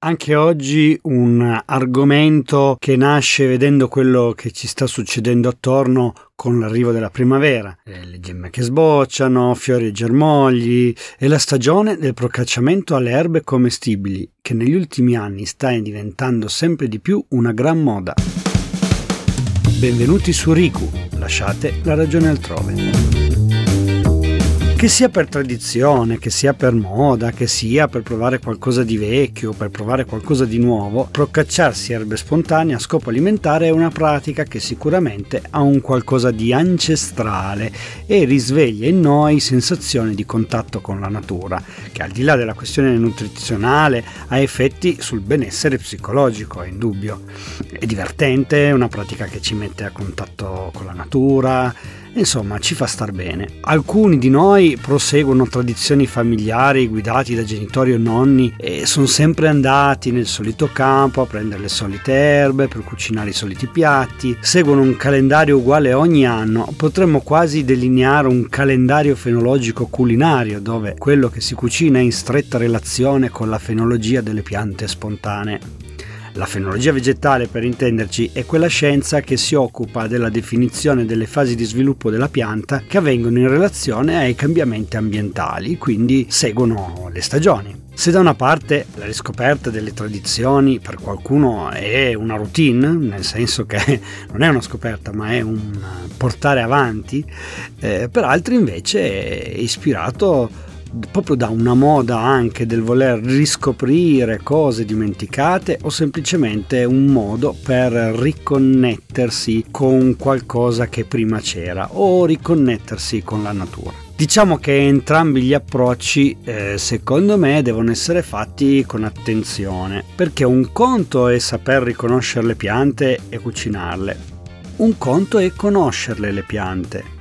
Anche oggi un argomento che nasce vedendo quello che ci sta succedendo attorno con l'arrivo della primavera, le gemme che sbocciano, fiori e germogli e la stagione del procacciamento alle erbe commestibili che negli ultimi anni sta diventando sempre di più una gran moda. Benvenuti su Riku, lasciate la ragione altrove. Che sia per tradizione, che sia per moda, che sia per provare qualcosa di vecchio, per provare qualcosa di nuovo, procacciarsi erbe spontanee a scopo alimentare è una pratica che sicuramente ha un qualcosa di ancestrale e risveglia in noi sensazioni di contatto con la natura, che al di là della questione nutrizionale ha effetti sul benessere psicologico, è indubbio. È divertente, è una pratica che ci mette a contatto con la natura, Insomma, ci fa star bene. Alcuni di noi proseguono tradizioni familiari guidati da genitori o nonni e sono sempre andati nel solito campo a prendere le solite erbe per cucinare i soliti piatti, seguono un calendario uguale ogni anno, potremmo quasi delineare un calendario fenologico culinario dove quello che si cucina è in stretta relazione con la fenologia delle piante spontanee. La fenologia vegetale, per intenderci, è quella scienza che si occupa della definizione delle fasi di sviluppo della pianta che avvengono in relazione ai cambiamenti ambientali, quindi seguono le stagioni. Se da una parte la riscoperta delle tradizioni per qualcuno è una routine, nel senso che non è una scoperta ma è un portare avanti, eh, per altri invece è ispirato proprio da una moda anche del voler riscoprire cose dimenticate o semplicemente un modo per riconnettersi con qualcosa che prima c'era o riconnettersi con la natura. Diciamo che entrambi gli approcci, eh, secondo me, devono essere fatti con attenzione, perché un conto è saper riconoscere le piante e cucinarle, un conto è conoscerle le piante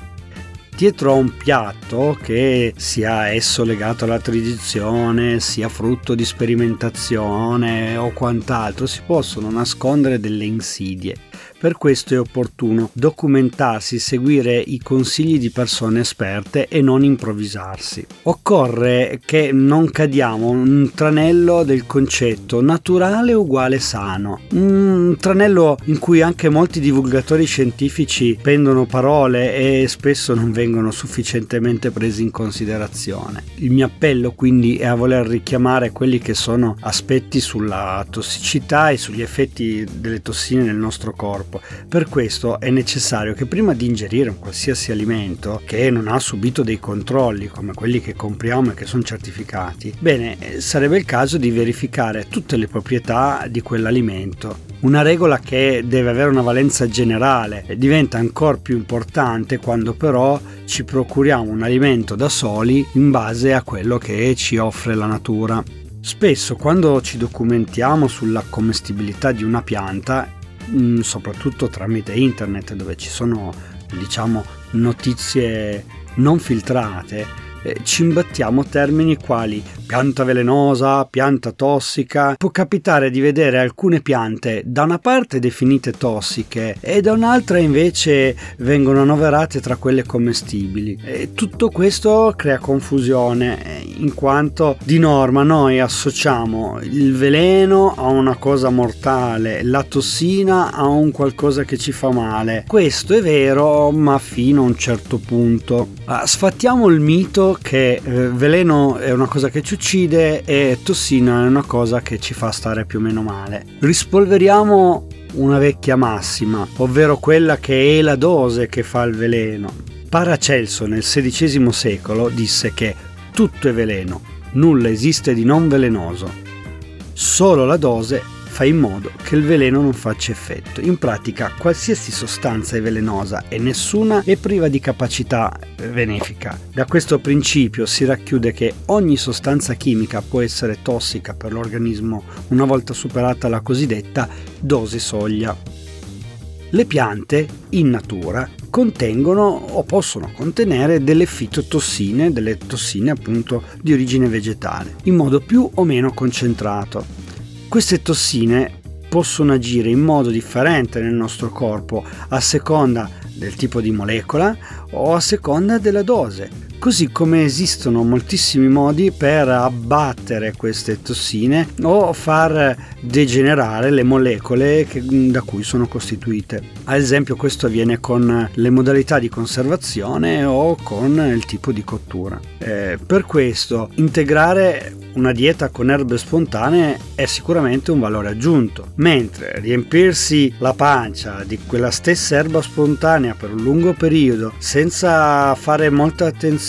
dietro a un piatto che sia esso legato alla tradizione, sia frutto di sperimentazione o quant'altro, si possono nascondere delle insidie per questo è opportuno documentarsi, seguire i consigli di persone esperte e non improvvisarsi. Occorre che non cadiamo un tranello del concetto naturale uguale sano, un tranello in cui anche molti divulgatori scientifici pendono parole e spesso non vengono sufficientemente presi in considerazione. Il mio appello quindi è a voler richiamare quelli che sono aspetti sulla tossicità e sugli effetti delle tossine nel nostro corpo corpo. Per questo è necessario che prima di ingerire un qualsiasi alimento che non ha subito dei controlli come quelli che compriamo e che sono certificati, bene, sarebbe il caso di verificare tutte le proprietà di quell'alimento. Una regola che deve avere una valenza generale diventa ancora più importante quando però ci procuriamo un alimento da soli in base a quello che ci offre la natura. Spesso quando ci documentiamo sulla commestibilità di una pianta Mm, soprattutto tramite internet dove ci sono diciamo notizie non filtrate eh, ci imbattiamo termini quali pianta velenosa, pianta tossica. Può capitare di vedere alcune piante da una parte definite tossiche e da un'altra invece vengono annoverate tra quelle commestibili. E tutto questo crea confusione in quanto di norma noi associamo il veleno a una cosa mortale, la tossina a un qualcosa che ci fa male. Questo è vero, ma fino a un certo punto. Ah, sfattiamo il mito che eh, veleno è una cosa che ci uccide e tossina è una cosa che ci fa stare più o meno male. Rispolveriamo una vecchia massima, ovvero quella che è la dose che fa il veleno. Paracelso nel XVI secolo disse che tutto è veleno, nulla esiste di non velenoso. Solo la dose fa in modo che il veleno non faccia effetto. In pratica qualsiasi sostanza è velenosa e nessuna è priva di capacità benefica. Da questo principio si racchiude che ogni sostanza chimica può essere tossica per l'organismo una volta superata la cosiddetta dose soglia. Le piante in natura contengono o possono contenere delle fitotossine, delle tossine appunto di origine vegetale, in modo più o meno concentrato. Queste tossine possono agire in modo differente nel nostro corpo a seconda del tipo di molecola o a seconda della dose. Così come esistono moltissimi modi per abbattere queste tossine o far degenerare le molecole che, da cui sono costituite. Ad esempio questo avviene con le modalità di conservazione o con il tipo di cottura. Eh, per questo integrare una dieta con erbe spontanee è sicuramente un valore aggiunto, mentre riempirsi la pancia di quella stessa erba spontanea per un lungo periodo senza fare molta attenzione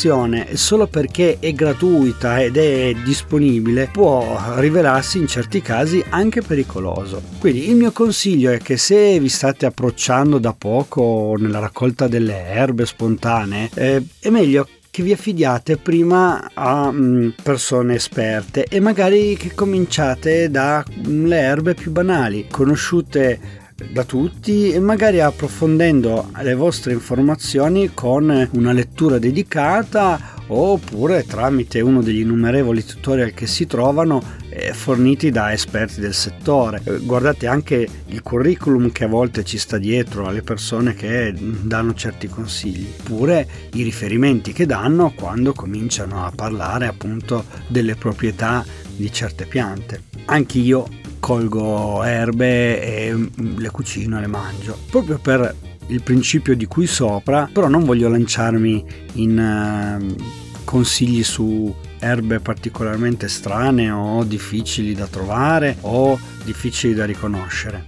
solo perché è gratuita ed è disponibile può rivelarsi in certi casi anche pericoloso. Quindi il mio consiglio è che se vi state approcciando da poco nella raccolta delle erbe spontanee, eh, è meglio che vi affidiate prima a mm, persone esperte e magari che cominciate dalle erbe più banali, conosciute da tutti e magari approfondendo le vostre informazioni con una lettura dedicata oppure tramite uno degli innumerevoli tutorial che si trovano eh, forniti da esperti del settore. Eh, guardate anche il curriculum che a volte ci sta dietro alle persone che danno certi consigli, oppure i riferimenti che danno quando cominciano a parlare appunto delle proprietà di certe piante. Anch'io colgo erbe e mm, le cucino e le mangio, proprio per il principio di cui sopra, però non voglio lanciarmi in uh, consigli su erbe particolarmente strane o difficili da trovare o difficili da riconoscere.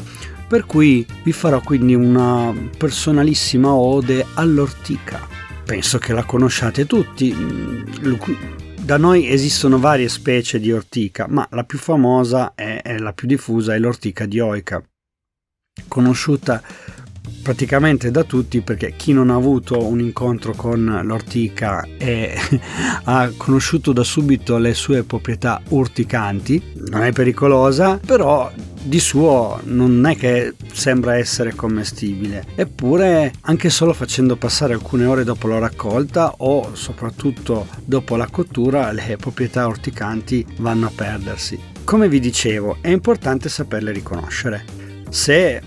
Per cui vi farò quindi una personalissima ode all'ortica. Penso che la conosciate tutti. Da noi esistono varie specie di ortica, ma la più famosa e la più diffusa è l'ortica dioica, conosciuta praticamente da tutti perché chi non ha avuto un incontro con l'ortica e ha conosciuto da subito le sue proprietà urticanti, non è pericolosa, però di suo non è che sembra essere commestibile, eppure anche solo facendo passare alcune ore dopo la raccolta o soprattutto dopo la cottura le proprietà urticanti vanno a perdersi. Come vi dicevo, è importante saperle riconoscere. Se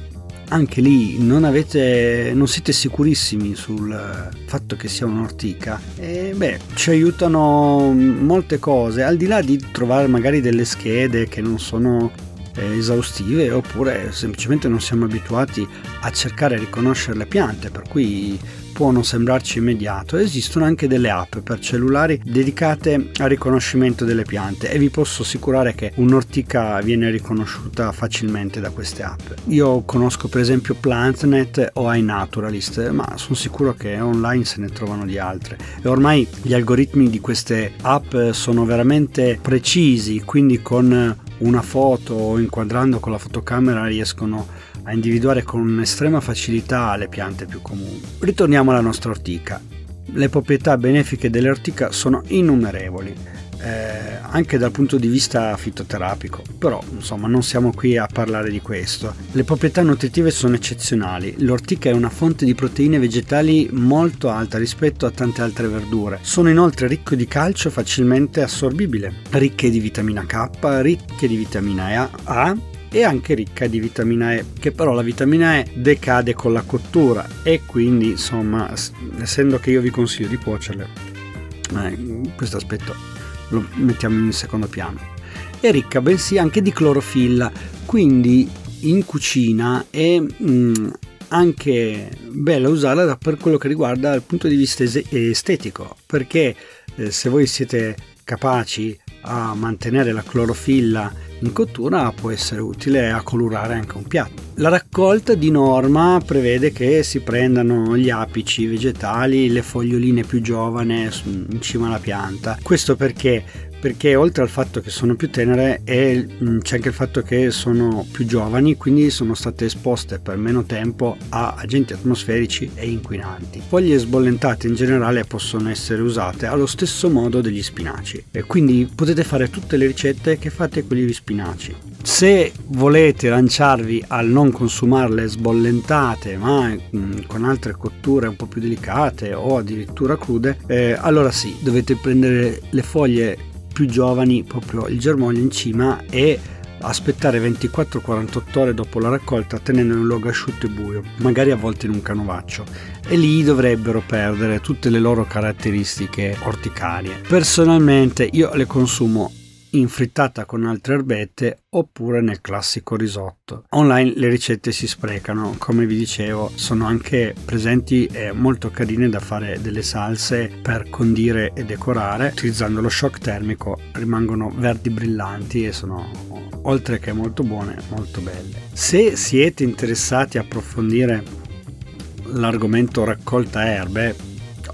anche lì non, avete, non siete sicurissimi sul fatto che sia un'ortica, e beh, ci aiutano molte cose, al di là di trovare magari delle schede che non sono eh, esaustive oppure semplicemente non siamo abituati a cercare e riconoscere le piante, per cui può non sembrarci immediato, esistono anche delle app per cellulari dedicate al riconoscimento delle piante e vi posso assicurare che un'ortica viene riconosciuta facilmente da queste app. Io conosco per esempio PlantNet o iNaturalist, ma sono sicuro che online se ne trovano di altre e ormai gli algoritmi di queste app sono veramente precisi, quindi con una foto o inquadrando con la fotocamera riescono a individuare con estrema facilità le piante più comuni. Ritorniamo alla nostra ortica. Le proprietà benefiche dell'ortica sono innumerevoli, eh, anche dal punto di vista fitoterapico, però insomma non siamo qui a parlare di questo. Le proprietà nutritive sono eccezionali, l'ortica è una fonte di proteine vegetali molto alta rispetto a tante altre verdure, sono inoltre ricche di calcio facilmente assorbibile, ricche di vitamina K, ricche di vitamina A, e anche ricca di vitamina E, che però la vitamina E decade con la cottura e quindi insomma, essendo che io vi consiglio di cuocerle, eh, questo aspetto lo mettiamo in secondo piano. È ricca bensì anche di clorofilla, quindi in cucina è mh, mm, anche bella usarla per quello che riguarda il punto di vista estetico, perché eh, se voi siete capaci a mantenere la clorofilla in cottura può essere utile a colorare anche un piatto. La raccolta di norma prevede che si prendano gli apici vegetali, le foglioline più giovani in cima alla pianta. Questo perché perché oltre al fatto che sono più tenere mm, c'è anche il fatto che sono più giovani, quindi sono state esposte per meno tempo a agenti atmosferici e inquinanti. Foglie sbollentate in generale possono essere usate allo stesso modo degli spinaci e quindi potete fare tutte le ricette che fate con gli spinaci. Se volete lanciarvi al non consumarle sbollentate ma mm, con altre cotture un po' più delicate o addirittura crude, eh, allora sì, dovete prendere le foglie più giovani proprio il germoglio in cima e aspettare 24-48 ore dopo la raccolta tenendo in un luogo asciutto e buio, magari avvolti in un canovaccio, e lì dovrebbero perdere tutte le loro caratteristiche orticarie. Personalmente io le consumo in frittata con altre erbette oppure nel classico risotto. Online le ricette si sprecano, come vi dicevo, sono anche presenti e molto carine da fare delle salse per condire e decorare. Utilizzando lo shock termico rimangono verdi brillanti e sono oltre che molto buone, molto belle. Se siete interessati a approfondire l'argomento raccolta erbe,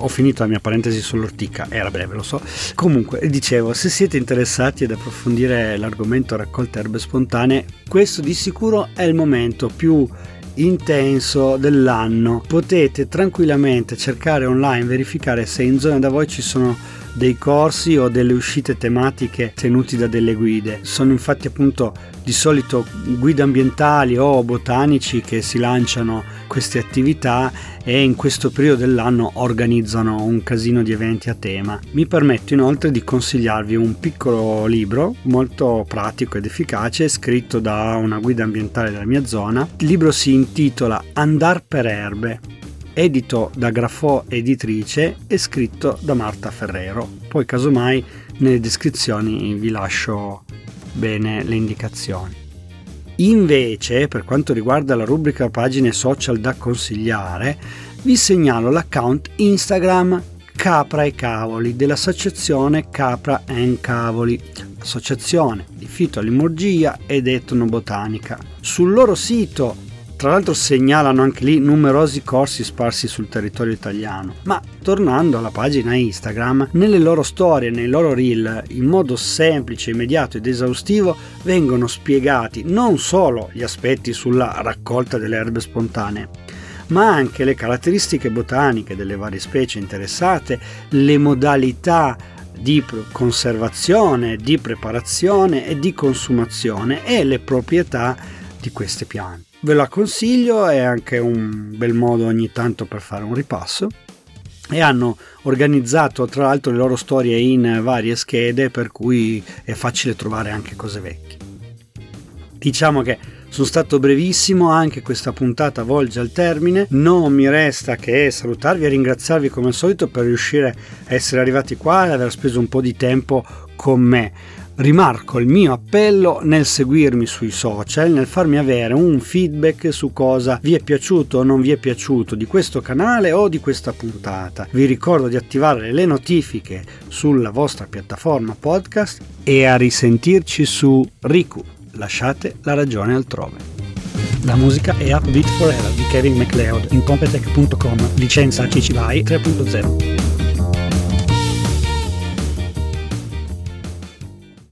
ho finito la mia parentesi sull'ortica, era breve, lo so. Comunque, dicevo, se siete interessati ad approfondire l'argomento raccolta erbe spontanee, questo di sicuro è il momento più intenso dell'anno. Potete tranquillamente cercare online, verificare se in zona da voi ci sono dei corsi o delle uscite tematiche tenuti da delle guide. Sono infatti appunto di solito guide ambientali o botanici che si lanciano queste attività e in questo periodo dell'anno organizzano un casino di eventi a tema. Mi permetto inoltre di consigliarvi un piccolo libro molto pratico ed efficace scritto da una guida ambientale della mia zona. Il libro si intitola Andar per erbe edito da Grafò Editrice e scritto da Marta Ferrero. Poi casomai nelle descrizioni vi lascio bene le indicazioni. Invece, per quanto riguarda la rubrica pagine social da consigliare, vi segnalo l'account Instagram Capra e Cavoli dell'associazione Capra Cavoli, associazione di fitolimurgia ed etnobotanica. Sul loro sito tra l'altro segnalano anche lì numerosi corsi sparsi sul territorio italiano. Ma tornando alla pagina Instagram, nelle loro storie, nei loro reel, in modo semplice, immediato ed esaustivo, vengono spiegati non solo gli aspetti sulla raccolta delle erbe spontanee, ma anche le caratteristiche botaniche delle varie specie interessate, le modalità di conservazione, di preparazione e di consumazione e le proprietà di queste piante. Ve la consiglio, è anche un bel modo ogni tanto per fare un ripasso. E hanno organizzato tra l'altro le loro storie in varie schede per cui è facile trovare anche cose vecchie. Diciamo che sono stato brevissimo, anche questa puntata volge al termine, non mi resta che salutarvi e ringraziarvi come al solito per riuscire a essere arrivati qua e aver speso un po' di tempo con me rimarco il mio appello nel seguirmi sui social, nel farmi avere un feedback su cosa vi è piaciuto o non vi è piaciuto di questo canale o di questa puntata. Vi ricordo di attivare le notifiche sulla vostra piattaforma podcast e a risentirci su Riku. Lasciate la ragione altrove. La musica è Upbeat Forever di Kevin MacLeod in Competech.com, licenza CC BY 3.0.